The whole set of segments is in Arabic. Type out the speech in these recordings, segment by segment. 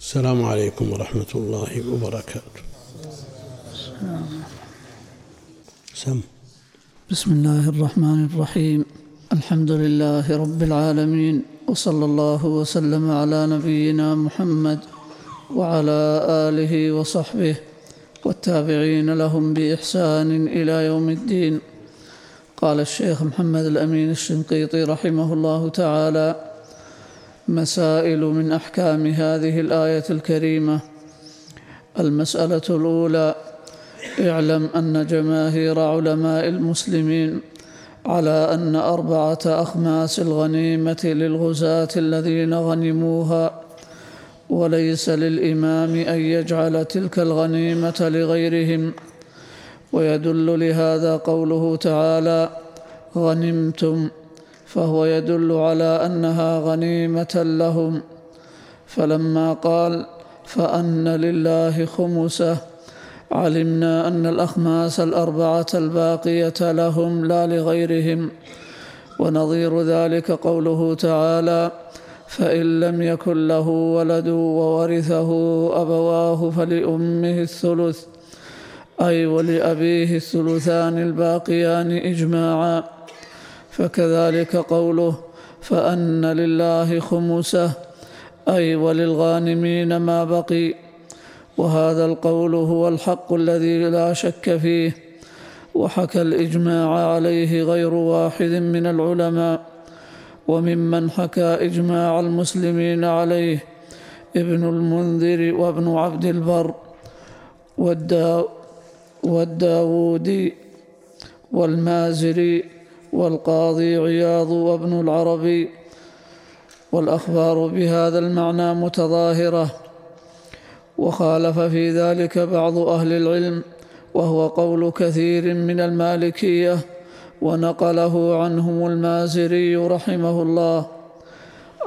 السلام عليكم ورحمة الله وبركاته. سم. بسم الله الرحمن الرحيم. الحمد لله رب العالمين وصلى الله وسلم على نبينا محمد وعلى آله وصحبه والتابعين لهم بإحسان إلى يوم الدين. قال الشيخ محمد الأمين الشنقيطي رحمه الله تعالى مسائل من أحكام هذه الآية الكريمة. المسألة الأولى اعلم أن جماهير علماء المسلمين على أن أربعة أخماس الغنيمة للغزاة الذين غنموها وليس للإمام أن يجعل تلك الغنيمة لغيرهم. ويدل لهذا قوله تعالى غنمتم فهو يدل على أنها غنيمة لهم. فلما قال فأن لله خمسة علمنا أن الأخماس الأربعة الباقية لهم لا لغيرهم. ونظير ذلك قوله تعالى فإن لم يكن له ولد وورثه أبواه فلأمه الثلث أي ولأبيه الثلثان الباقيان إجماعا. فكذلك قوله فأن لله خمسه أي وللغانمين ما بقي. وهذا القول هو الحق الذي لا شك فيه. وحكى الإجماع عليه غير واحد من العلماء. وممن حكى إجماع المسلمين عليه ابن المنذر وابن عبد البر والدا والداودي والمازري والقاضي عياض وابن العربي والأخبار بهذا المعنى متظاهرة. وخالف في ذلك بعض أهل العلم وهو قول كثير من المالكية ونقله عنهم المازري رحمه الله.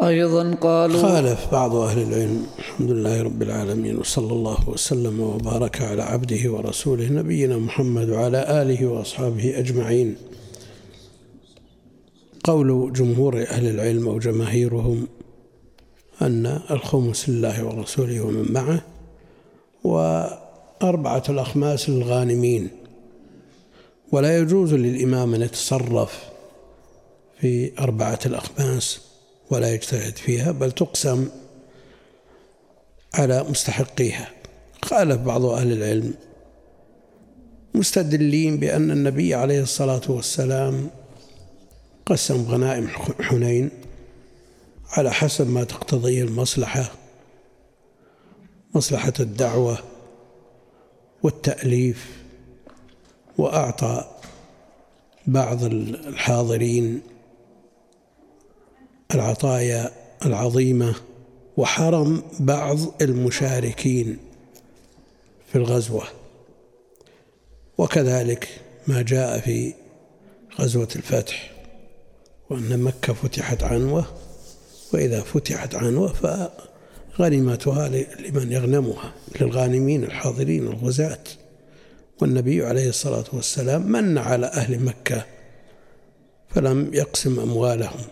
أيضا قالوا خالف بعض أهل العلم الحمد لله رب العالمين وصلى الله وسلم وبارك على عبده ورسوله نبينا محمد وعلى آله وأصحابه أجمعين. قول جمهور أهل العلم أو جماهيرهم أن الخمس لله ورسوله ومن معه وأربعة الأخماس للغانمين. ولا يجوز للإمام أن يتصرف في أربعة الأخماس ولا يجتهد فيها بل تقسم على مستحقيها. خالف بعض أهل العلم مستدلين بأن النبي عليه الصلاة والسلام قسم غنائم حنين على حسب ما تقتضيه المصلحة مصلحة الدعوة والتأليف وأعطى بعض الحاضرين العطايا العظيمة وحرم بعض المشاركين في الغزوة. وكذلك ما جاء في غزوة الفتح. وأن مكة فتحت عنوة وإذا فتحت عنوة فغنيمتها لمن يغنمها للغانمين الحاضرين الغزاة. والنبي عليه الصلاة والسلام من على أهل مكة فلم يقسم أموالهم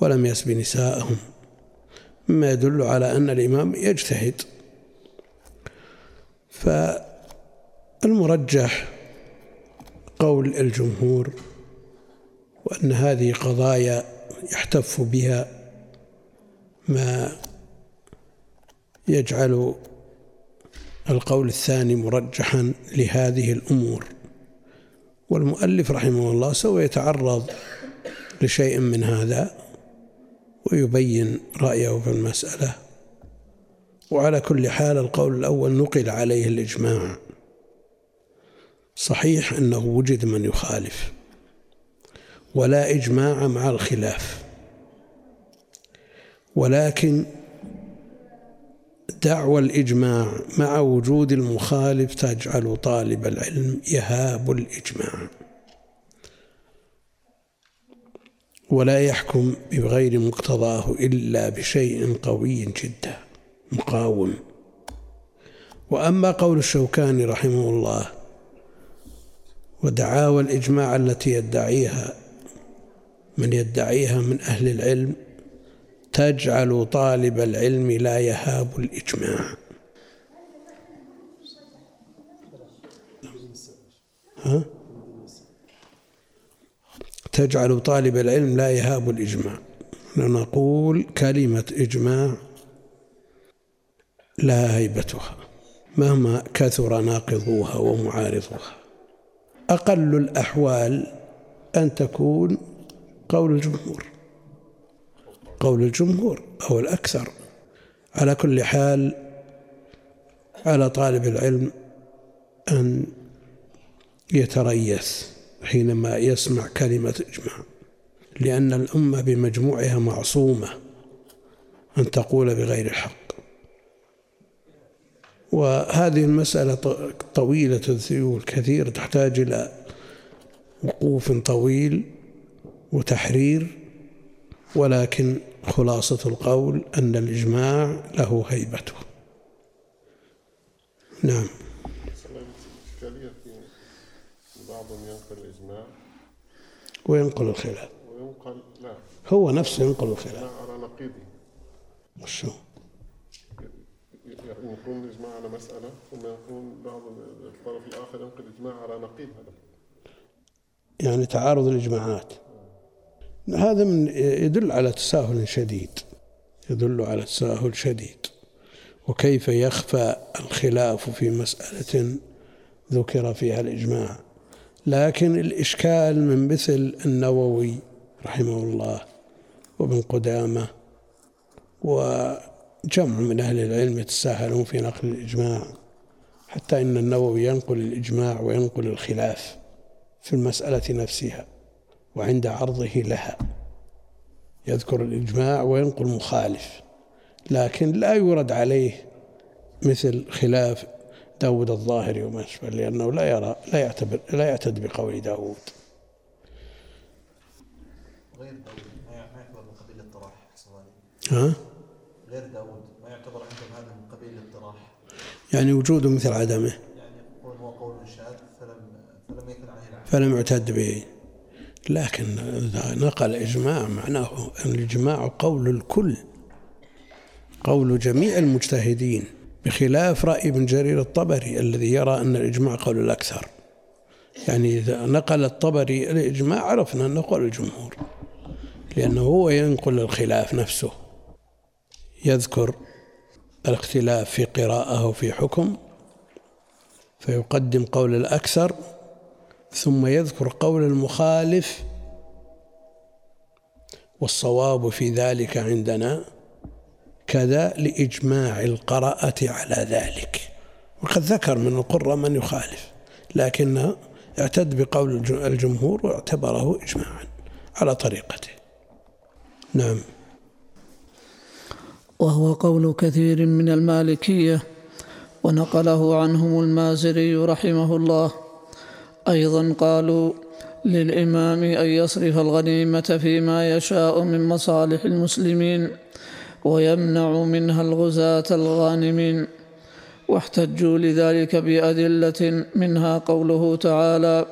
ولم يسب نساءهم. مما يدل على أن الإمام يجتهد. فالمرجح قول الجمهور وأن هذه قضايا يحتف بها ما يجعل القول الثاني مرجحا لهذه الأمور. والمؤلف رحمه الله سوف يتعرض لشيء من هذا ويبين رأيه في المسألة. وعلى كل حال القول الأول نقل عليه الإجماع. صحيح أنه وجد من يخالف. ولا إجماع مع الخلاف. ولكن دعوى الإجماع مع وجود المخالف تجعل طالب العلم يهاب الإجماع. ولا يحكم بغير مقتضاه إلا بشيء قوي جدا مقاوم. وأما قول الشوكاني رحمه الله ودعاوى الإجماع التي يدعيها من يدعيها من أهل العلم تجعل طالب العلم لا يهاب الإجماع. ها؟ تجعل طالب العلم لا يهاب الإجماع. نقول كلمة إجماع لا هيبتها مهما كثر ناقضوها ومعارضوها. أقل الأحوال أن تكون قول الجمهور. قول الجمهور أو الأكثر. على كل حال على طالب العلم أن يتريث حينما يسمع كلمة إجماع لأن الأمة بمجموعها معصومة أن تقول بغير الحق. وهذه المسألة طويلة الذيول كثير تحتاج إلى وقوف طويل. وتحرير ولكن خلاصة القول أن الإجماع له هيبته. نعم. إشكالية بعضهم ينقل الإجماع وينقل الخلاف. وينقل لا هو نفسه ينقل الخلاف. لا على نقيضه وشو يكون الإجماع على مسألة ثم يكون بعض الطرف الآخر ينقل الإجماع على نقيض هذا يعني تعارض الإجماعات. هذا من يدل على تساهل شديد يدل على تساهل شديد. وكيف يخفى الخلاف في مسألة ذكر فيها الإجماع. لكن الإشكال من مثل النووي رحمه الله وابن قدامة وجمع من أهل العلم يتساهلون في نقل الإجماع حتى إن النووي ينقل الإجماع وينقل الخلاف في المسألة نفسها. وعند عرضه لها. يذكر الإجماع وينقل مخالف. لكن لا يورد عليه مثل خلاف داود الظاهري وما أشبه لأنه لا يرى لا يعتبر لا يعتد بقول داود. غير داود ما يعتبر من قبيل الاطراح ها؟ غير داود ما يعتبر عندهم هذا من قبيل الاطراح يعني وجوده مثل عدمه. يعني هو قول شاذ فلم فلم يكن عليه فلم يعتد به. لكن إذا نقل إجماع معناه أن الإجماع قول الكل قول جميع المجتهدين بخلاف رأي ابن جرير الطبري الذي يرى أن الإجماع قول الأكثر. يعني إذا نقل الطبري الإجماع عرفنا أنه قول الجمهور لأنه هو ينقل الخلاف نفسه. يذكر الاختلاف في قراءة وفي حكم فيقدم قول الأكثر ثم يذكر قول المخالف والصواب في ذلك عندنا كذا لإجماع القراءة على ذلك. وقد ذكر من القراء من يخالف لكن اعتد بقول الجمهور واعتبره إجماعا على طريقته. نعم. وهو قول كثير من المالكية ونقله عنهم المازري رحمه الله. أيضا قالوا للإمام أن يصرف الغنيمة فيما يشاء من مصالح المسلمين ويمنع منها الغزاة الغانمين واحتجوا لذلك بأدلة منها قوله تعالى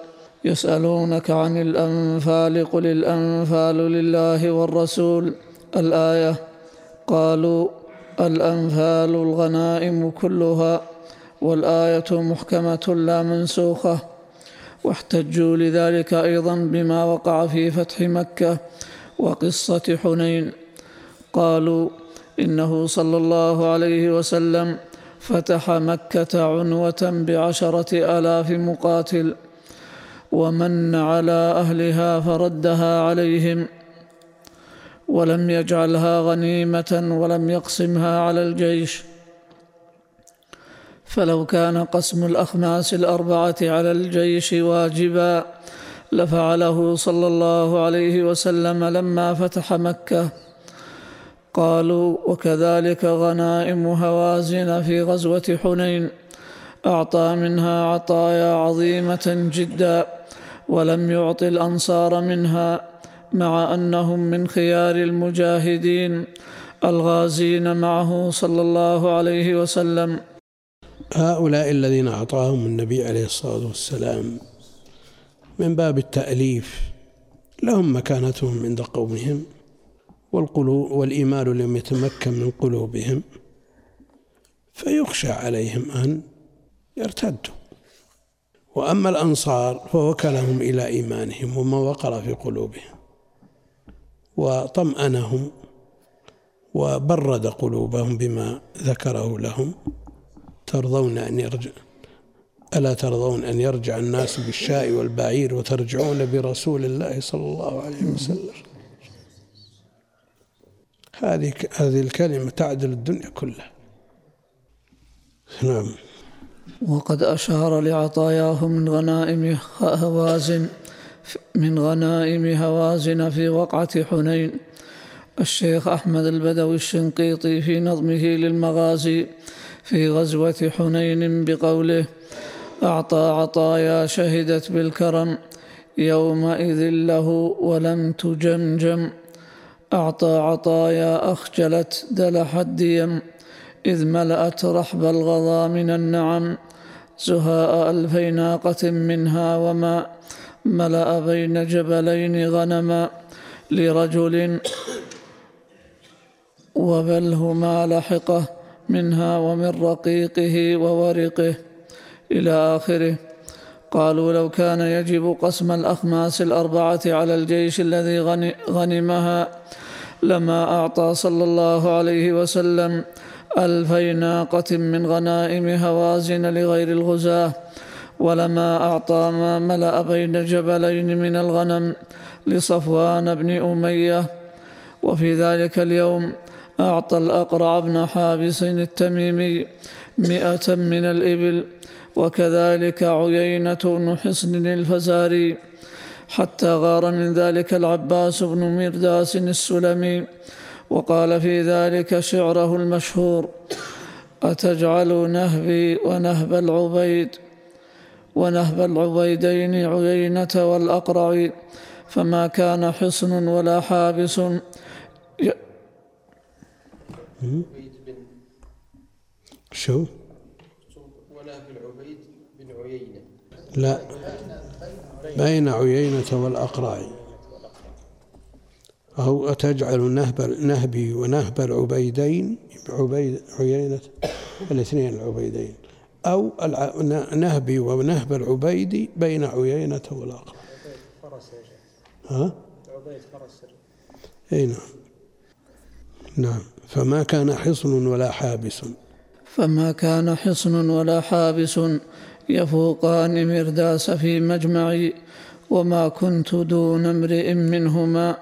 يسألونك عن الأنفال قل الأنفال لله والرسول. الآية قالوا الأنفال الغنائم كلها والآية محكمة لا منسوخة. واحتجوا لذلك أيضا بما وقع في فتح مكة وقصة حنين. قالوا إنه صلى الله عليه وسلم فتح مكة عنوة بعشرة آلاف مقاتل ومن على أهلها فردها عليهم ولم يجعلها غنيمة ولم يقسمها على الجيش. فلو كان قسم الأخماس الأربعة على الجيش واجبا لفعله صلى الله عليه وسلم لما فتح مكة. قالوا وكذلك غنائم هوازن في غزوة حنين. أعطى منها عطايا عظيمة جدا ولم يعط الأنصار منها مع أنهم من خيار المجاهدين الغازين معه صلى الله عليه وسلم. هؤلاء الذين أعطاهم النبي عليه الصلاة والسلام من باب التأليف لهم مكانتهم عند قومهم والقلوب والإيمان لم يتمكن من قلوبهم فيخشى عليهم أن يرتدوا. وأما الأنصار فوكلهم إلى إيمانهم وما وقر في قلوبهم وطمأنهم وبرد قلوبهم بما ذكره لهم. ترضون أن يرجع ألا ترضون أن يرجع الناس بالشاء والبعير وترجعون برسول الله صلى الله عليه وسلم؟ هذه هذه الكلمة تعدل الدنيا كلها. نعم. وقد أشار لعطاياه من غنائم هوازن من غنائم هوازن في وقعة حنين. الشيخ أحمد البدوي الشنقيطي في نظمه للمغازي في غزوة حنين بقوله أعطى عطايا شهدت بالكرم يومئذ له ولم تجمجم. أعطى عطايا أخجلت دلح الديم إذ ملأت رحب الغضا من النعم. زهاء ألفي ناقة منها وما ملأ بين جبلين غنما لرجل وبلهما لحقه. منها ومن رقيقه وورقه إلى آخره. قالوا لو كان يجب قسم الأخماس الأربعة على الجيش الذي غنمها لما أعطى صلى الله عليه وسلم ألفي ناقة من غنائم هوازن لغير الغزاة ولما أعطى ما ملأ بين جبلين من الغنم لصفوان بن أمية. وفي ذلك اليوم أعطى الأقرع بن حابس التميمي مئة من الإبل وكذلك عيينة بن حصن الفزاري حتى غار من ذلك العباس بن مرداس السلمي. وقال في ذلك شعره المشهور أتجعل نهبي ونهب العبيد ونهب العبيدين عيينة والأقرع فما كان حصن ولا حابس شو؟ ونهب العبيد بن عيينة. لا. بين عيينة والأقرع أو أتجعل نهب نهبي ونهب العبيدين عبيد عيينة الاثنين العبيدين. أو نهبي ونهب العبيد بين عيينة والأقرع ها؟ عبيد فرس. أي نعم. نعم. فما كان حصن ولا حابس. فما كان حصن ولا حابس يفوقان مرداس في مجمعي وما كنت دون امرئ منهما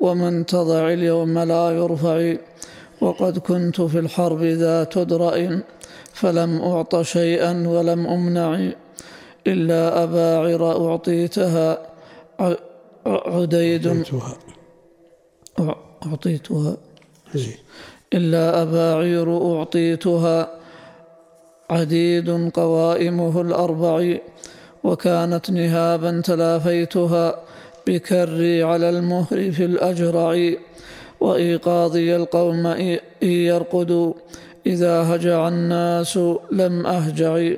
ومن تضع اليوم لا يرفع. وقد كنت في الحرب ذات درأ فلم أعط شيئا ولم أمنع إلا أباعر أعطيتها. عديد. أعطيتها. أعطيتها. إلا أباعير أعطيتها. عديد قوائمه الأربع وكانت نهابا تلافيتها. بكري على المهر في الأجرع وإيقاظي القوم إن يرقدوا. إذا هجع الناس لم أهجع.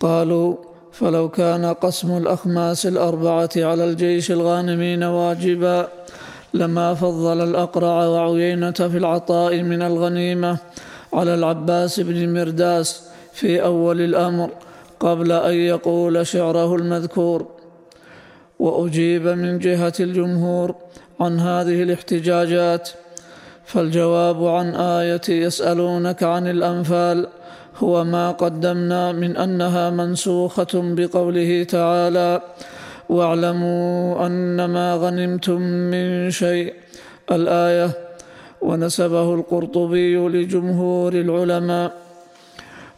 قالوا فلو كان قسم الأخماس الأربعة على الجيش الغانمين واجبا. لما فضل الأقرع وعيينة في العطاء من الغنيمة على العباس بن مرداس في أول الأمر قبل أن يقول شعره المذكور. وأجيب من جهة الجمهور عن هذه الاحتجاجات فالجواب عن آية يسألونك عن الأنفال هو ما قدمنا من أنها منسوخة بقوله تعالى واعلموا أنما غنمتم من شيء. الآية ونسبه القرطبي لجمهور العلماء.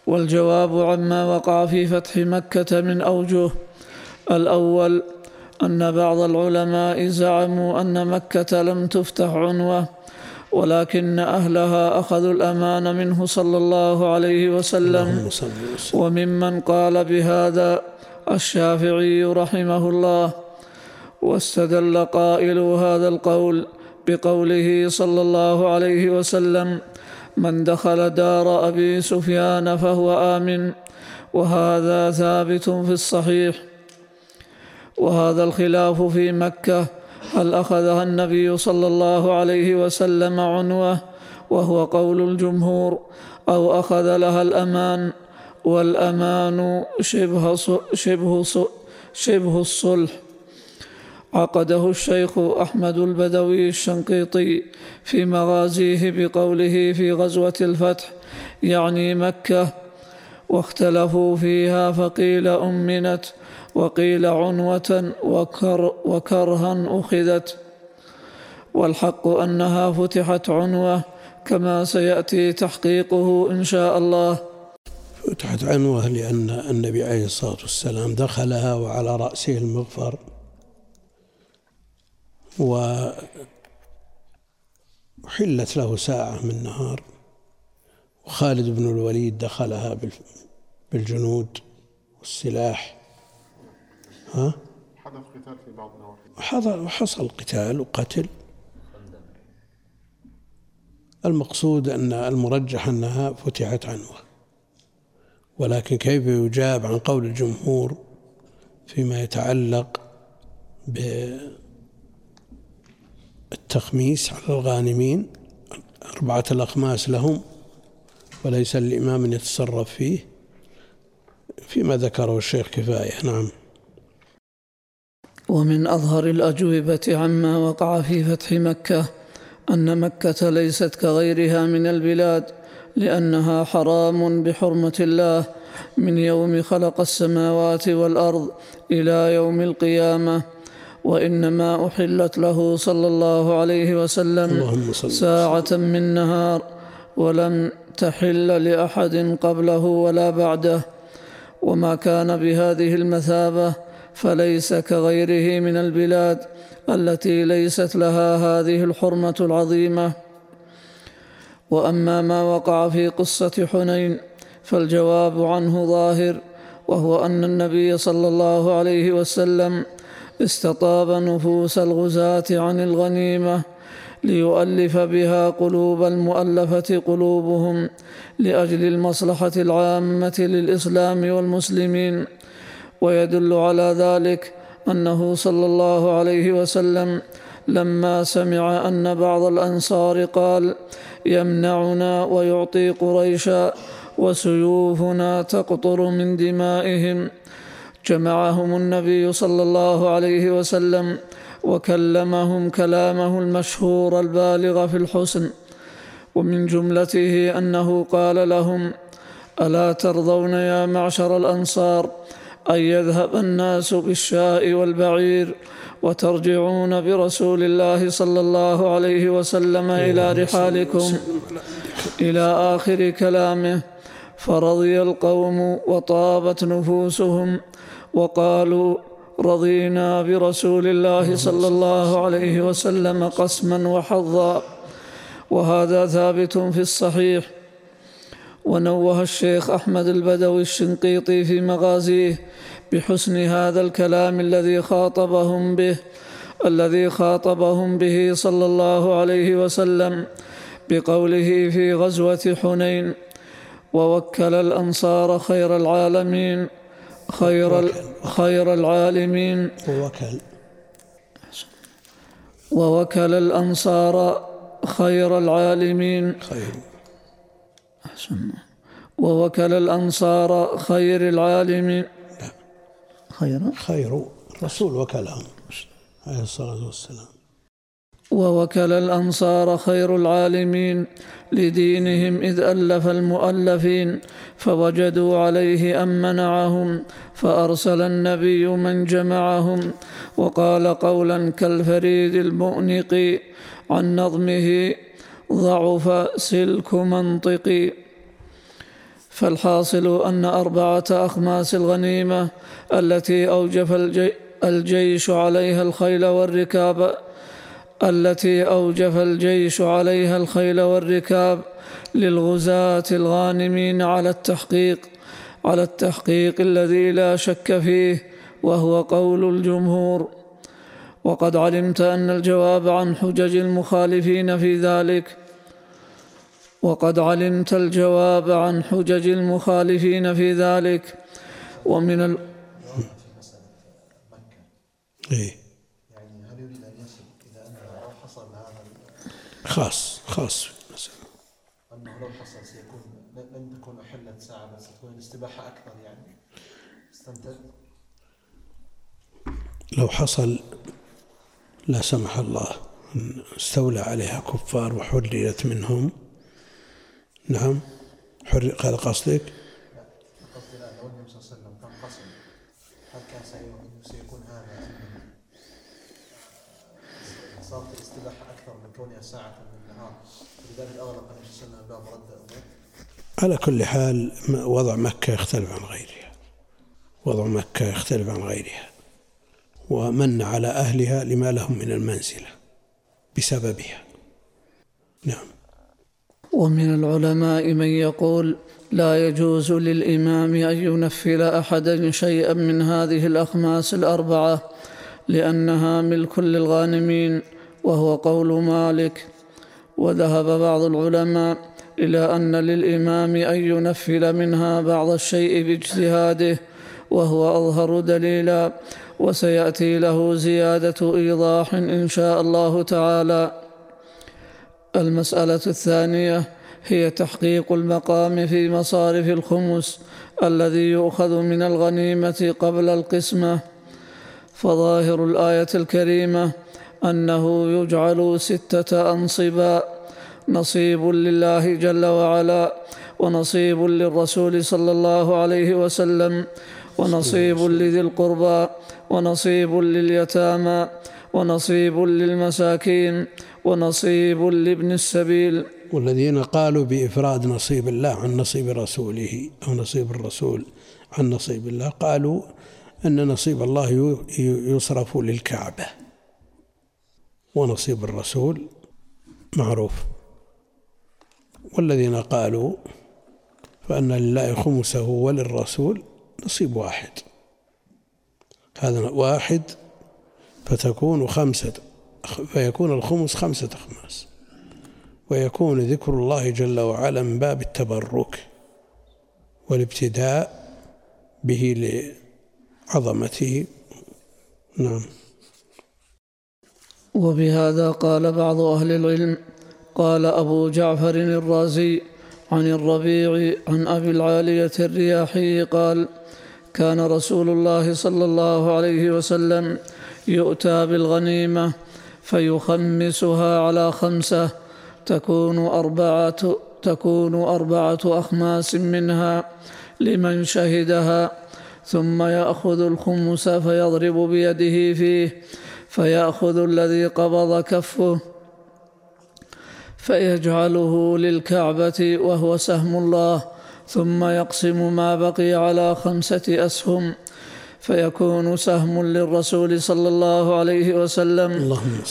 والجواب عما وقع في فتح مكة من أوجه. الأول أن بعض العلماء زعموا أن مكة لم تفتح عنوة ولكن أهلها أخذوا الأمان منه صلى الله عليه وسلم. وممن قال بهذا الشافعي رحمه الله واستدل قائل هذا القول بقوله صلى الله عليه وسلم من دخل دار أبي سفيان فهو آمن وهذا ثابت في الصحيح. وهذا الخلاف في مكة هل أخذها النبي صلى الله عليه وسلم عنوة وهو قول الجمهور أو أخذ لها الأمان؟ والأمان شبه شبه شبه الصلح. عقده الشيخ أحمد البدوي الشنقيطي في مغازيه بقوله في غزوة الفتح يعني مكة واختلفوا فيها فقيل أمنت وقيل عنوة وكر وكرها أخذت. والحق أنها فتحت عنوة كما سيأتي تحقيقه إن شاء الله. فتحت عنوة لأن النبي عليه الصلاة والسلام دخلها وعلى رأسه المغفر. وحلت له ساعة من نهار. وخالد بن الوليد دخلها بالجنود والسلاح. ها؟ حدث قتال في بعض النواحي. وحصل قتال وقتل. المقصود أن المرجح أنها فتحت عنوة. ولكن كيف يجاب عن قول الجمهور فيما يتعلق بالتخميس على الغانمين؟ أربعة الأخماس لهم وليس للإمام أن يتصرف فيه فيما ذكره الشيخ كفاية. نعم. ومن أظهر الأجوبة عما وقع في فتح مكة أن مكة ليست كغيرها من البلاد لأنها حرام بحرمة الله. من يوم خلق السماوات والأرض إلى يوم القيامة. وإنما أحلت له صلى الله عليه وسلم ساعة من نهار ولم تحل لأحد قبله ولا بعده. وما كان بهذه المثابة فليس كغيره من البلاد التي ليست لها هذه الحرمة العظيمة. وأما ما وقع في قصة حنين فالجواب عنه ظاهر وهو أن النبي صلى الله عليه وسلم استطاب نفوس الغزاة عن الغنيمة ليؤلف بها قلوب المؤلفة قلوبهم لأجل المصلحة العامة للإسلام والمسلمين. ويدل على ذلك أنه صلى الله عليه وسلم لما سمع أن بعض الأنصار قال يمنعنا ويعطي قريشا وسيوفنا تقطر من دمائهم جمعهم النبي صلى الله عليه وسلم وكلمهم كلامه المشهور البالغ في الحسن ومن جملته أنه قال لهم ألا ترضون يا معشر الأنصار أن يذهب الناس بالشاء والبعير وترجعون برسول الله صلى الله عليه وسلم إلى رحالكم إلى آخر كلامه. فرضي القوم وطابت نفوسهم وقالوا رضينا برسول الله صلى الله عليه وسلم قسما وحظا. وهذا ثابت في الصحيح. ونوه الشيخ أحمد البدوي الشنقيطي في مغازيه بحسن هذا الكلام الذي خاطبهم به الذي خاطبهم به صلى الله عليه وسلم بقوله في غزوة حنين ووكل الأنصار خير العالمين خير خير العالمين. ووكل. ووكل الأنصار خير العالمين. خير. ووكل الأنصار خير العالمين خير؟ خير. الرسول وكلهم عليه الصلاة والسلام. ووكل الأنصار خير العالمين لدينهم إذ ألف المؤلفين فوجدوا عليه أن منعهم فأرسل النبي من جمعهم. وقال قولا كالفريد المؤنق عن نظمه ضعف سلك منطقي. فالحاصل أن أربعة أخماس الغنيمة التي أوجف الجيش عليها الخيل والركاب التي أوجف الجيش عليها الخيل والركاب للغزاة الغانمين على التحقيق على التحقيق الذي لا شك فيه وهو قول الجمهور. وقد علمت أن الجواب عن حجج المخالفين في ذلك وقد علمت الجواب عن حجج المخالفين في ذلك. ومن ال... إيه. يعني هل يريد ان يصل خاص خاص. أنه لو حصل سيكون لن تكون أحلت ساعة بس تكون الاستباحة أكثر يعني. لو حصل لا سمح الله استولى عليها كفار وحررت منهم. نعم. حر هذا قصدك؟ قصدي لو النبي صلى الله عليه وسلم هل كان سي- سيكون هذا صارت الاستباحة أكثر من كونها ساعة من أغلق النبي صلى الله عليه وسلم باب رد الأمور على كل حال وضع مكة يختلف عن غيرها. وضع مكة يختلف عن غيرها. ومن على أهلها لما لهم من المنزلة. بسببها. نعم. ومن العلماء من يقول لا يجوز للإمام أن ينفل أحدا شيئا من هذه الأخماس الأربعة لأنها ملك للغانمين وهو قول مالك. وذهب بعض العلماء إلى أن للإمام أن ينفل منها بعض الشيء باجتهاده وهو أظهر دليلا وسيأتي له زيادة إيضاح إن شاء الله تعالى. المسألة الثانية هي تحقيق المقام في مصارف الخمس الذي يؤخذ من الغنيمة قبل القسمة. فظاهر الآية الكريمة أنه يجعل ستة أنصبا نصيب لله جل وعلا ونصيب للرسول صلى الله عليه وسلم ونصيب لذي القربى ونصيب لليتامى ونصيب للمساكين ونصيب لابن السبيل. والذين قالوا بإفراد نصيب الله عن نصيب رسوله أو نصيب الرسول عن نصيب الله قالوا أن نصيب الله يصرف للكعبة. ونصيب الرسول معروف. والذين قالوا فأن لله خمسه وللرسول نصيب واحد. هذا واحد فتكون خمسة. فيكون الخمس خمسة أخماس ويكون ذكر الله جل وعلا من باب التبرك والابتداء به لعظمته. نعم. وبهذا قال بعض أهل العلم. قال أبو جعفر الرازي عن الربيع عن أبي العالية الرياحي قال كان رسول الله صلى الله عليه وسلم يؤتى بالغنيمة فيخمسها على خمسة تكون أربعة تكون أربعة أخماس منها لمن شهدها. ثم يأخذ الخمس فيضرب بيده فيه فيأخذ الذي قبض كفه فيجعله للكعبة وهو سهم الله. ثم يقسم ما بقي على خمسة أسهم. فيكون سهم للرسول صلى الله عليه وسلم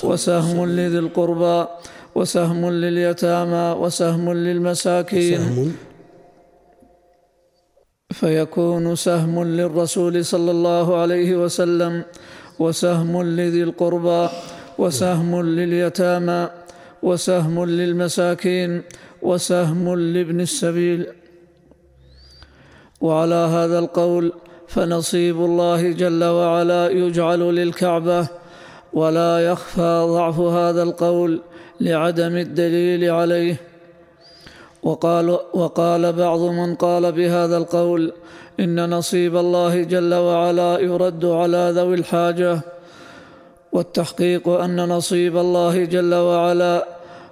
وسهم لذي القربى وسهم لليتامى وسهم للمساكين. سهم فيكون سهم للرسول صلى الله عليه وسلم وسهم لذي القربى وسهم لليتامى وسهم للمساكين وسهم لابن السبيل. وعلى هذا القول فنصيب الله جل وعلا يجعل للكعبة ولا يخفى ضعف هذا القول لعدم الدليل عليه. وقال وقال بعض من قال بهذا القول إن نصيب الله جل وعلا يرد على ذوي الحاجة. والتحقيق أن نصيب الله جل وعلا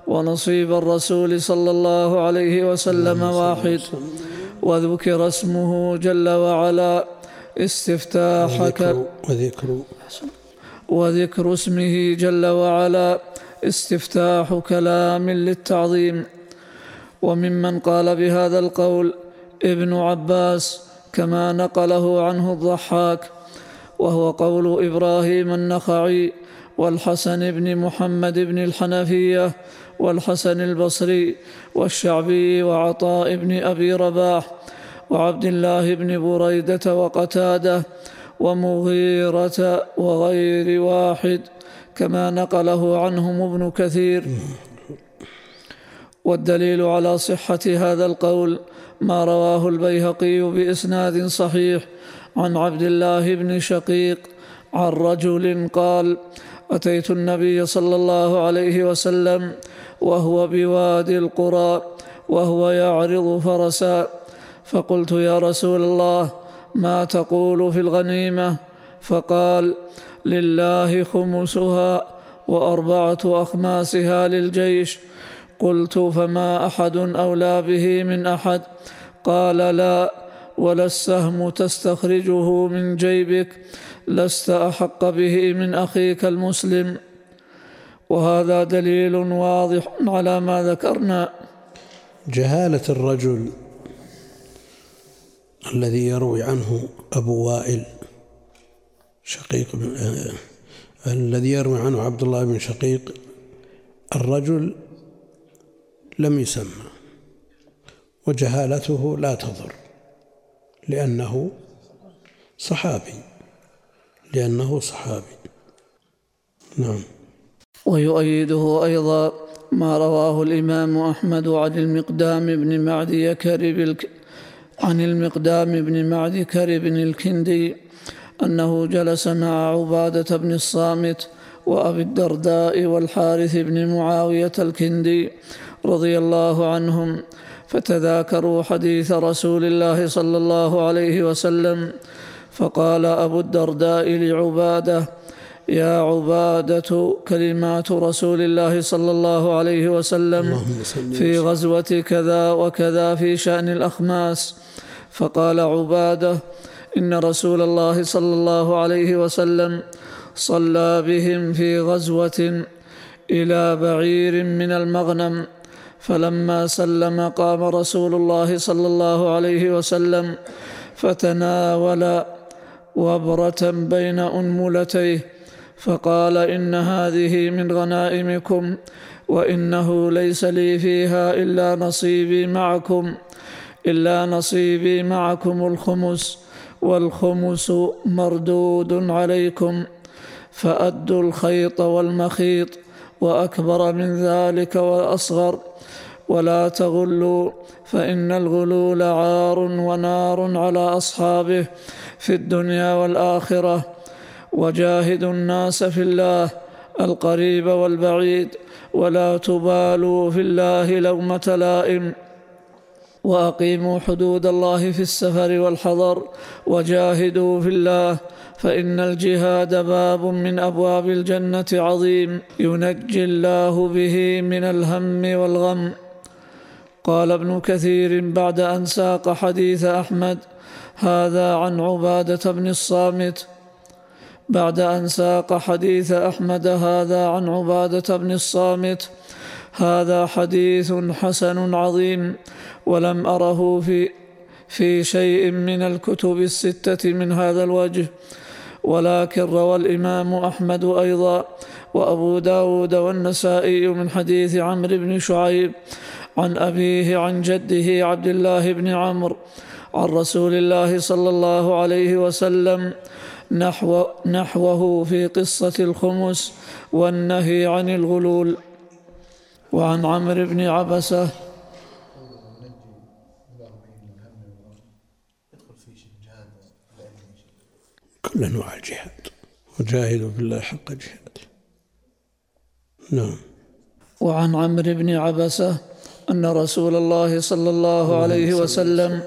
ونصيب الرسول صلى الله عليه وسلم واحد. وذكر اسمه جل وعلا استفتاح ك- وذكر وذكر وذكر اسمه جل وعلا. استفتاح كلام للتعظيم. وممن قال بهذا القول ابن عباس كما نقله عنه الضحاك. وهو قول إبراهيم النخعي والحسن بن محمد بن الحنفية والحسن البصري والشعبي وعطاء بن أبي رباح وعبد الله بن بريدة وقتادة ومغيرة وغير واحد كما نقله عنهم ابن كثير. والدليل على صحة هذا القول ما رواه البيهقي بإسناد صحيح عن عبد الله بن شقيق عن رجل قال أتيت النبي صلى الله عليه وسلم وهو بوادي القرى وهو يعرض فرسا. فقلت يا رسول الله ما تقول في الغنيمة؟ فقال لله خمسها وأربعة أخماسها للجيش. قلت فما أحد أولى به من أحد؟ قال لا ولا السهم تستخرجه من جيبك لست أحق به من أخيك المسلم. وهذا دليل واضح على ما ذكرنا. جهالة الرجل. الذي يروي عنه أبو وائل شقيق بن آه الذي يروي عنه عبد الله بن شقيق الرجل لم يسمى وجهالته لا تضر لأنه صحابي لأنه صحابي نعم ويؤيده أيضا ما رواه الإمام أحمد عن المقدام بن معدي كرب. عن المقدام بن معدي كرب الكندي أنه جلس مع عبادة بن الصامت وأبي الدرداء والحارث بن معاوية الكندي رضي الله عنهم فتذاكروا حديث رسول الله صلى الله عليه وسلم فقال أبو الدرداء لعبادة يا عبادة كلمات رسول الله صلى الله عليه وسلم في غزوة كذا وكذا في شأن الأخماس. فقال عبادة إن رسول الله صلى الله عليه وسلم صلى بهم في غزوة إلى بعير من المغنم فلما سلم قام رسول الله صلى الله عليه وسلم فتناول وبرة بين أنملتيه. فقال إن هذه من غنائمكم وإنه ليس لي فيها إلا نصيبي معكم إلا نصيبي معكم الخمس والخمس مردود عليكم فأدوا الخيط والمخيط وأكبر من ذلك وأصغر ولا تغلوا فإن الغلول عار ونار على أصحابه في الدنيا والآخرة. وجاهدوا الناس في الله القريب والبعيد ولا تبالوا في الله لومة لائم. وأقيموا حدود الله في السفر والحضر وجاهدوا في الله فإن الجهاد باب من أبواب الجنة عظيم. ينجي الله به من الهم والغم. قال ابن كثير بعد أن ساق حديث أحمد هذا عن عبادة بن الصامت بعد أن ساق حديث أحمد هذا عن عبادة بن الصامت. هذا حديث حسن عظيم ولم أره في في شيء من الكتب الستة من هذا الوجه. ولكن روى الإمام أحمد أيضا وأبو داود والنسائي من حديث عمرو بن شعيب عن أبيه عن جده عبد الله بن عمرو عن رسول الله صلى الله عليه وسلم نحو نحوه في قصة الخمس والنهي عن الغلول. وعن عمرو بن عبسة. كل أنواع الجهاد وجاهدوا بالله حق جهاده نعم. وعن عمرو بن عبسة أن رسول الله صلى الله عليه وسلم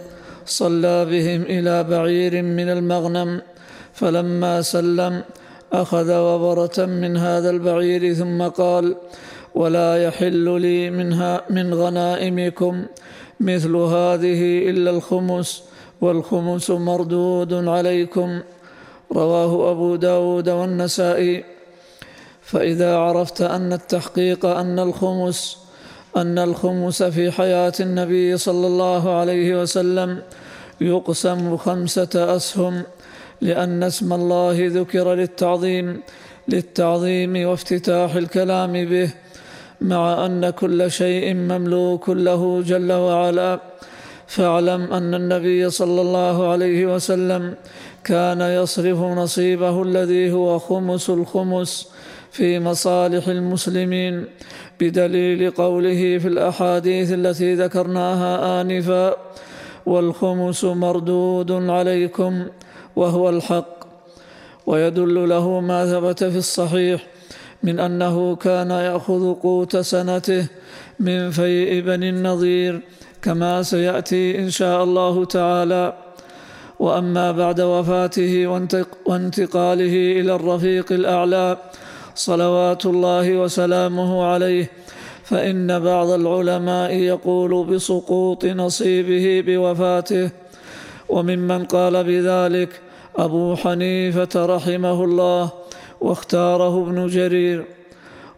صلى بهم إلى بعير من المغنم. فلما سلم أخذ وبرة من هذا البعير ثم قال ولا يحل لي منها من غنائمكم مثل هذه إلا الخمس والخمس مردود عليكم. رواه أبو داود والنسائي. فإذا عرفت أن التحقيق أن الخمس أن الخمس في حياة النبي صلى الله عليه وسلم يقسم خمسة أسهم لأن اسم الله ذكر للتعظيم للتعظيم وافتتاح الكلام به مع أن كل شيء مملوك له جل وعلا. فاعلم أن النبي صلى الله عليه وسلم كان يصرف نصيبه الذي هو خمس الخمس في مصالح المسلمين بدليل قوله في الأحاديث التي ذكرناها آنفا والخمس مردود عليكم وهو الحق. ويدل له ما ثبت في الصحيح من أنه كان يأخذ قوت سنته من فيء بني النضير كما سيأتي إن شاء الله تعالى. وأما بعد وفاته وانتقاله إلى الرفيق الأعلى صلوات الله وسلامه عليه فإن بعض العلماء يقول بسقوط نصيبه بوفاته. وممن قال بذلك أبو حنيفة رحمه الله واختاره ابن جرير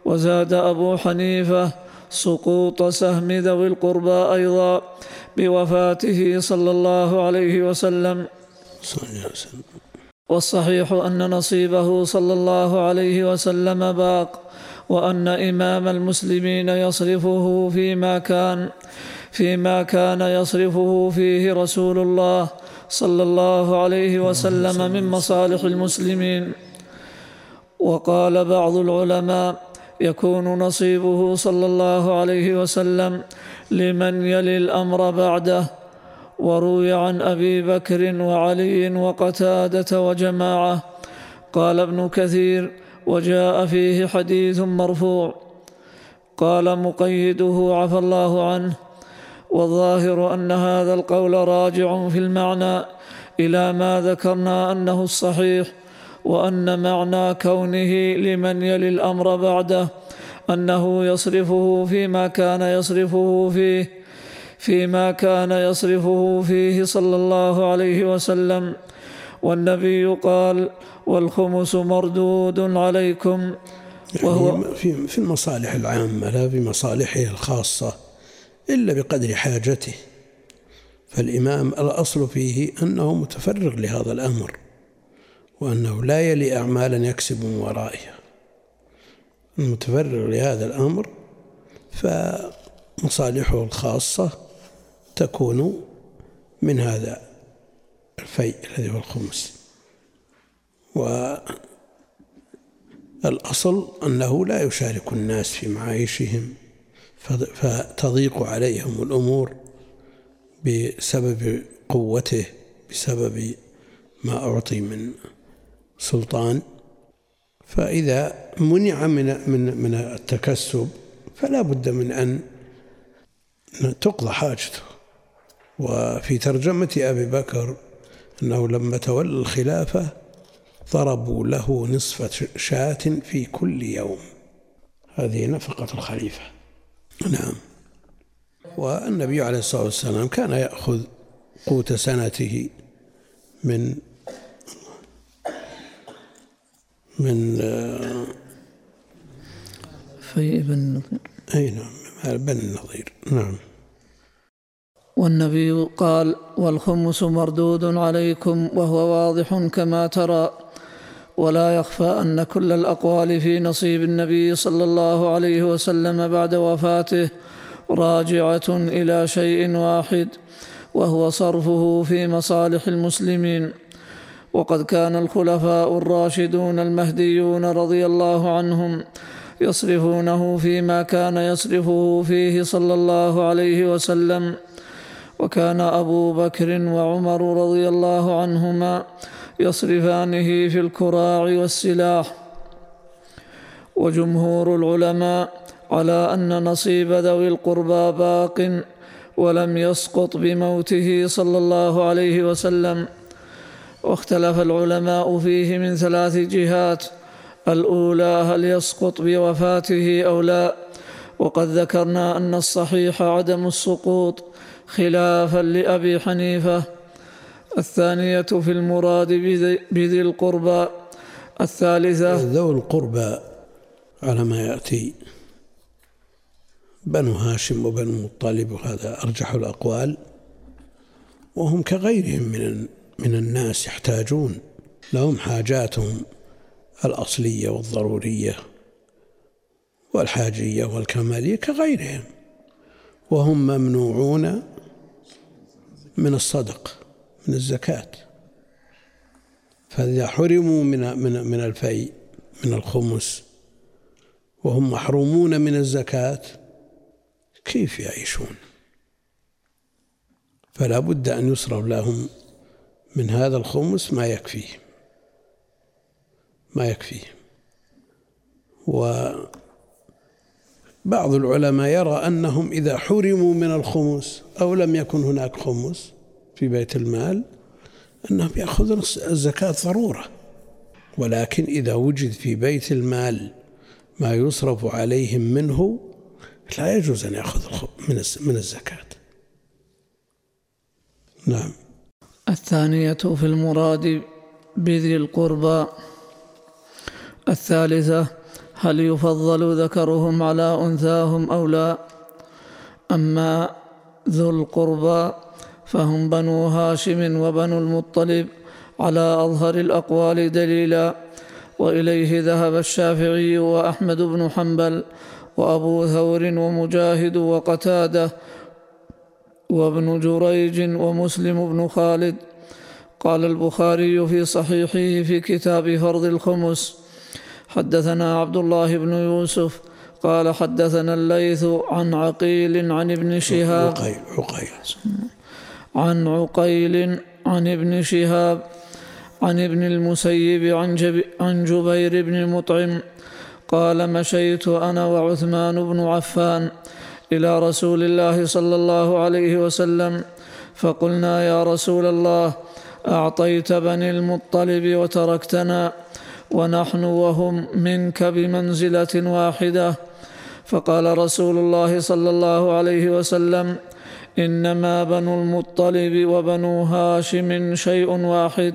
وزاد أبو حنيفة سقوط سهم ذوي القربى أيضا بوفاته صلى الله عليه وسلم. والصحيح أن نصيبه صلى الله عليه وسلم باق وأن إمام المسلمين يصرفه فيما كان فيما كان يصرفه فيه رسول الله صلى الله عليه وسلم من مصالح المسلمين. وقال بعض العلماء يكون نصيبه صلى الله عليه وسلم لمن يلي الأمر بعده. وروي عن أبي بكر وعلي وقتادة وجماعة. قال ابن كثير وجاء فيه حديث مرفوع. قال مقيده عفى الله عنه والظاهر أن هذا القول راجع في المعنى إلى ما ذكرنا أنه الصحيح وأن معنى كونه لمن يلي الأمر بعده أنه يصرفه فيما كان يصرفه فيه فيما كان يصرفه فيه صلى الله عليه وسلم. والنبي قال والخمس مردود عليكم. وهو يعني في في المصالح العامة لا بمصالحه الخاصة. إلا بقدر حاجته. فالإمام الأصل فيه أنه متفرغ لهذا الأمر وأنه لا يلي أعمالا يكسب من ورائها. المتفرغ لهذا الأمر فمصالحه الخاصة تكون من هذا الفيء الذي هو الخمس. والأصل أنه لا يشارك الناس في معايشهم فتضيق عليهم الأمور بسبب قوته بسبب ما أعطي من سلطان. فإذا منع من من من التكسب فلا بد من أن تقضى حاجته. وفي ترجمة أبي بكر أنه لما تولى الخلافة ضربوا له نصف شاة في كل يوم. هذه نفقة الخليفة. نعم. والنبي عليه الصلاة والسلام كان يأخذ قوت سنته من من في بن أي نعم بن النظير. نعم. والنبي قال والخمس مردود عليكم وهو واضح كما ترى. ولا يخفى أن كل الأقوال في نصيب النبي صلى الله عليه وسلم بعد وفاته راجعة إلى شيء واحد وهو صرفه في مصالح المسلمين. وقد كان الخلفاء الراشدون المهديون رضي الله عنهم يصرفونه فيما كان يصرفه فيه صلى الله عليه وسلم. وكان أبو بكر وعمر رضي الله عنهما يصرفانه في الكراع والسلاح. وجمهور العلماء على أن نصيب ذوي القربى باق ولم يسقط بموته صلى الله عليه وسلم. واختلف العلماء فيه من ثلاث جهات. الأولى هل يسقط بوفاته أو لا؟ وقد ذكرنا أن الصحيح عدم السقوط خلافا لأبي حنيفة. الثانية في المراد بذي القربى الثالثة ذو القربى على ما يأتي. بنو هاشم وبنو المطلب وهذا أرجح الأقوال. وهم كغيرهم من من الناس يحتاجون. لهم حاجاتهم الأصلية والضرورية والحاجية والكمالية كغيرهم. وهم ممنوعون من الصدق. من الزكاة. فإذا حرموا من من من الفيء من الخمس وهم محرومون من الزكاة كيف يعيشون؟ فلا بد أن يصرف لهم من هذا الخمس ما يكفيه ما يكفيه و بعض العلماء يرى أنهم إذا حرموا من الخمس أو لم يكن هناك خمس في بيت المال أنهم يأخذون الزكاة ضرورة. ولكن إذا وجد في بيت المال ما يصرف عليهم منه لا يجوز أن يأخذ من الزكاة. نعم. الثانية في المراد بذي القربى. الثالثة هل يفضل ذكرهم على أنثاهم أو لا؟ أما ذو القربى فهم بنو هاشم وبنو المطلب على أظهر الأقوال دليلا وإليه ذهب الشافعي وأحمد بن حنبل وأبو ثور ومجاهد وقتادة وابن جريج ومسلم بن خالد. قال البخاري في صحيحه في كتاب فرض الخمس حدثنا عبد الله بن يوسف قال حدثنا الليث عن عقيل عن ابن شهاب. عقيل عقيل. عن عقيل عن ابن شهاب عن ابن المسيب عن, جب عن جبير بن مطعم. قال مشيت أنا وعثمان بن عفان إلى رسول الله صلى الله عليه وسلم فقلنا يا رسول الله أعطيت بني المطلب وتركتنا ونحن وهم منك بمنزلة واحدة. فقال رسول الله صلى الله عليه وسلم إنما بنو المطلب وبنو هاشم شيء واحد.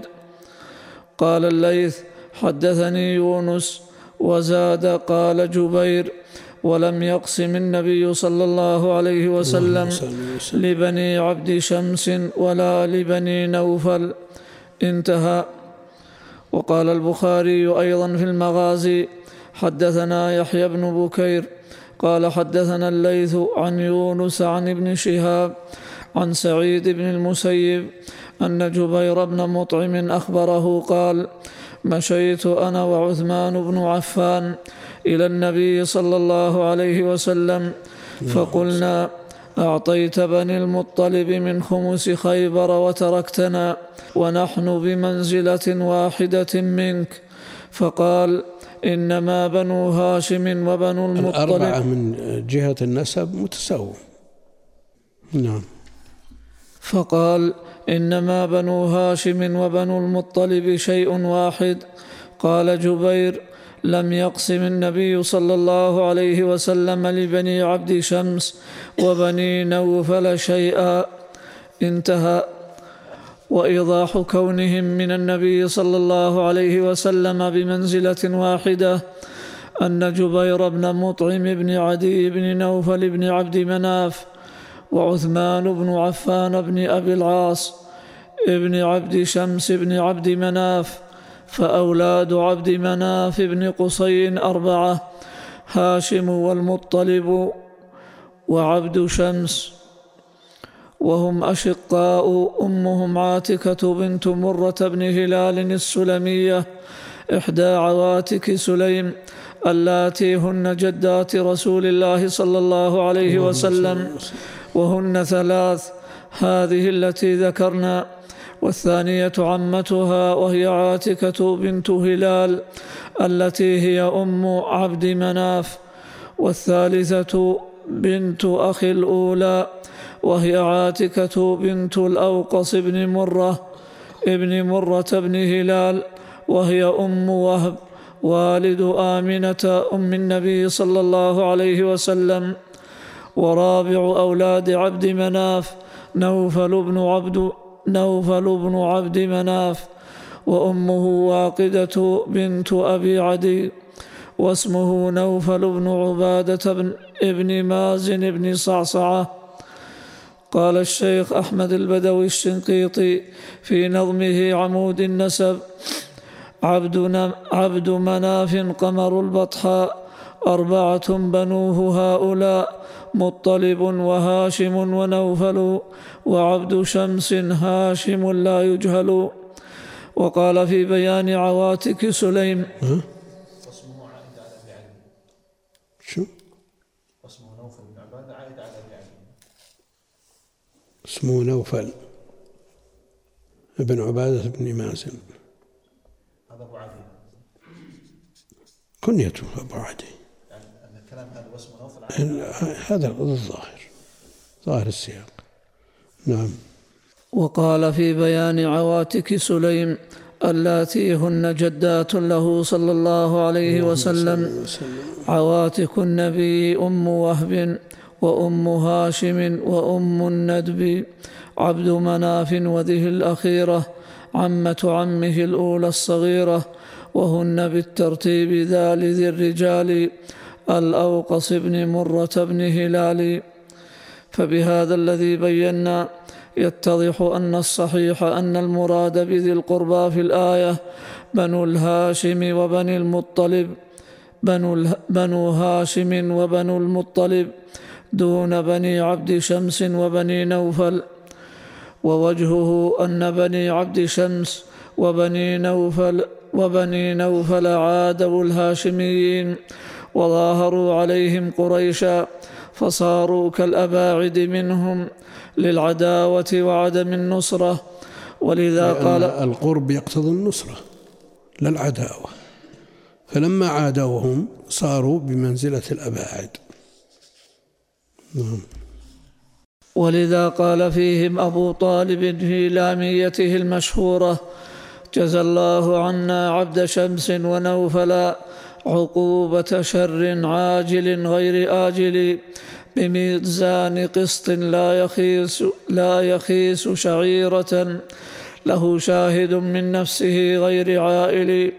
قال الليث حدثني يونس وزاد قال جبير ولم يقسم النبي صلى الله عليه وسلم لبني عبد شمس ولا لبني نوفل. انتهى. وقال البخاري أيضا في المغازي حدثنا يحيى بن بكير قال حدثنا الليث عن يونس عن ابن شهاب عن سعيد بن المسيب أن جبير بن مطعم أخبره قال مشيت أنا وعثمان بن عفان إلى النبي صلى الله عليه وسلم فقلنا أعطيت بني المطلب من خمس خيبر وتركتنا ونحن بمنزلة واحدة منك فقال إنما بنو هاشم وبنو الأربعة المطلب من جهة النسب متساوون نعم. فقال إنما بنو هاشم وبنو المطلب شيء واحد. قال جبير لم يقسم النبي صلى الله عليه وسلم لبني عبد شمس وبني نوفل شيئا. انتهى. وإيضاح كونهم من النبي صلى الله عليه وسلم بمنزلة واحدة أن جبير بن مطعم بن عدي بن نوفل بن عبد مناف وعثمان بن عفان بن أبي العاص ابن عبد شمس بن عبد مناف فأولاد عبد مناف بن قصي أربعة هاشم والمطلب وعبد شمس وهم أشقاء. أمهم عاتكة بنت مرة بن هلال السلمية إحدى عواتك سليم اللاتي هن جدات رسول الله صلى الله عليه وسلم وهن ثلاث هذه التي ذكرنا. والثانية عمتها وهي عاتكة بنت هلال التي هي أم عبد مناف. والثالثة بنت أخي الأولى وهي عاتكة بنت الأوقص بن مرة ابن مرة بن هلال وهي أم وهب والد آمنة أم النبي صلى الله عليه وسلم ورابع أولاد عبد مناف نوفل بن عبد نوفل بن عبد مناف وأمه واقدة بنت أبي عدي واسمه نوفل بن عبادة بن ابن مازن بن صعصعة. قال الشيخ أحمد البدوي الشنقيطي في نظمه عمود النسب عبد, عبد مناف قمر البطحاء أربعة بنوه هؤلاء مطلب وهاشم ونوفل وعبد شمس هاشم لا يجهل. وقال في بيان عواتك سليم. شو واسمه نوفل بن عباده عائد على ابي علي اسمه نوفل ابن عبادة بن مازن. هذا أبو علي كنيته أبو عدي. يعني أن الكلام هذا واسم نوفل هذا الظاهر. ظاهر السياق. نعم. وقال في بيان عواتك سليم اللاتي هن جدات له صلى الله عليه وسلم. عواتك النبي أم وهب وأم هاشم وأم الندب عبد مناف وذه الأخيرة عمة عمه الأولى الصغيرة وهن بالترتيب ذا لذي الرجال الأوقص بن مرة بن هلال. فبهذا الذي بينا يتضح أن الصحيح أن المراد بذي القربى في الآية بنو الهاشم وبني المطلب بنو, بنو هاشم وبنو المطلب دون بني عبد شمس وبني نوفل ووجهه أن بني عبد شمس وبني نوفل وبني نوفل عادوا الهاشميين وظاهروا عليهم قريشا فصاروا كالأباعد منهم للعداوة وعدم النصرة. ولذا قال القرب يقتضي النصرة لا العداوة. فلما عادوهم صاروا بمنزلة الأباعد. نعم. ولذا قال فيهم أبو طالب في لاميته المشهورة جزى الله عنا عبد شمس ونوفلا عقوبة شر عاجل غير آجل بميزان قسط لا يخيس لا يخيس شعيرة له شاهد من نفسه غير عائل.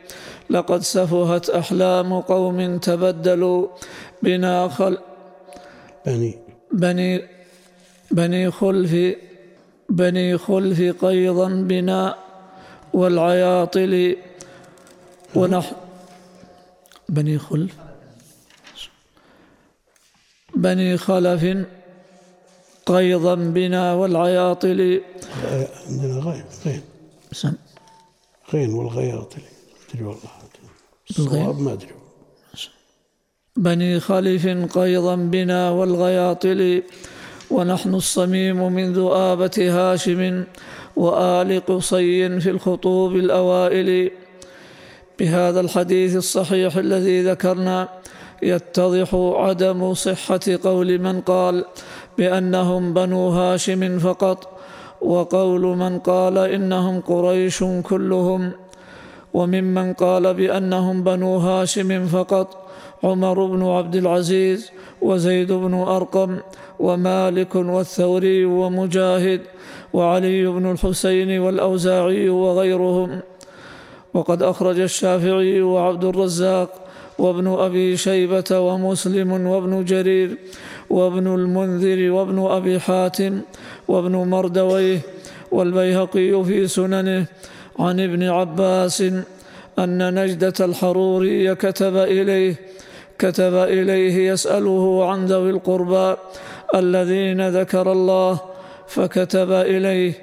لقد سفهت أحلام قوم تبدلوا بنا خل بني بني بني خلف بني خلف قيضا بنا والعياطل ونح بني خلف بني خلف قيضا بنا والعياطل. عندنا غين غين غين والغياطلي أدري والله؟ الصواب ما أدري. بني خلف قيضا بنا والغياطل ونحن الصميم من ذؤابة هاشم وآل قصي في الخطوب الأوائل. بهذا الحديث الصحيح الذي ذكرنا يتضح عدم صحة قول من قال بأنهم بنو هاشم فقط وقول من قال إنهم قريش كلهم. وممن قال بأنهم بنو هاشم فقط عمر بن عبد العزيز وزيد بن أرقم ومالك والثوري ومجاهد وعلي بن الحسين والأوزاعي وغيرهم. وقد أخرج الشافعي وعبد الرزاق وابن أبي شيبة ومسلم وابن جرير وابن المنذر وابن أبي حاتم وابن مردويه والبيهقي في سننه عن ابن عباس أن نجدة الحروري كتب إليه كتب إليه يسأله عن ذوي القربى الذين ذكر الله فكتب إليه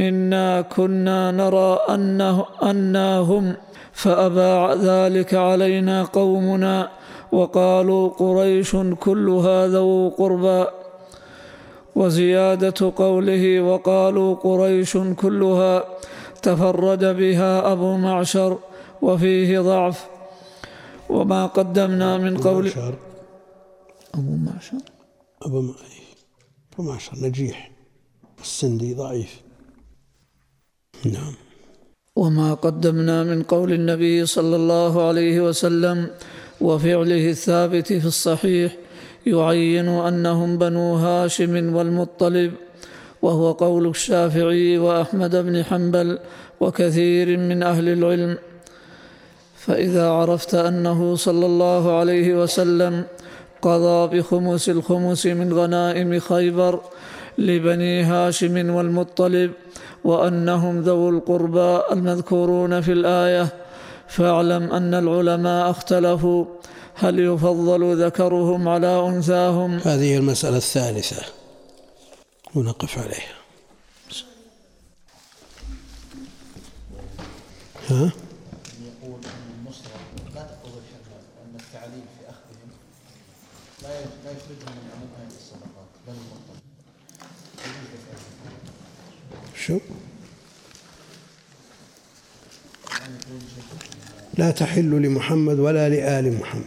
إنا كنا نرى أنه أنهم فأبى ذلك علينا قومنا وقالوا قريش كلها ذو قربى. وزيادة قوله وقالوا قريش كلها تفرد بها أبو معشر وفيه ضعف. وما قدمنا من قول معشر. أبو معشر. أبو م- أبو معشر نجيح. السندي ضعيف. نعم. وما قدمنا من قول النبي صلى الله عليه وسلم وفعله الثابت في الصحيح يعين أنهم بنو هاشم والمطلب. وهو قول الشافعي وأحمد بن حنبل وكثير من أهل العلم. فإذا عرفت أنه صلى الله عليه وسلم قضى بخمس الخمس من غنائم خيبر لبني هاشم والمطلب وأنهم ذو القربى المذكورون في الآية فاعلم أن العلماء اختلفوا هل يفضل ذكرهم على أنثاهم. هذه المسألة الثالثة. ونقف عليها ها؟ يقول ان النصره لا الحرمان وان في اخذهم لا لا يخرجهم من عموم هذه الصدقات بل. شو؟ لا تحل لمحمد ولا لآل محمد.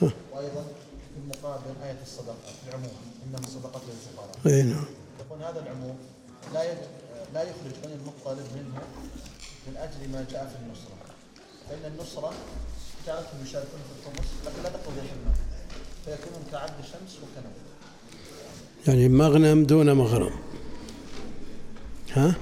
وأيضا في المقابل أي نعم. يقول هذا العموم لا يج... لا يخرج بني المطلب منه من أجل ما جاء في النصرة. فإن النصرة جعلتهم يشاركون في الخمس لكن لا تقضي الحمام فيكونون كعبد الشمس وكنب يعني مغنم دون مغرم. ها؟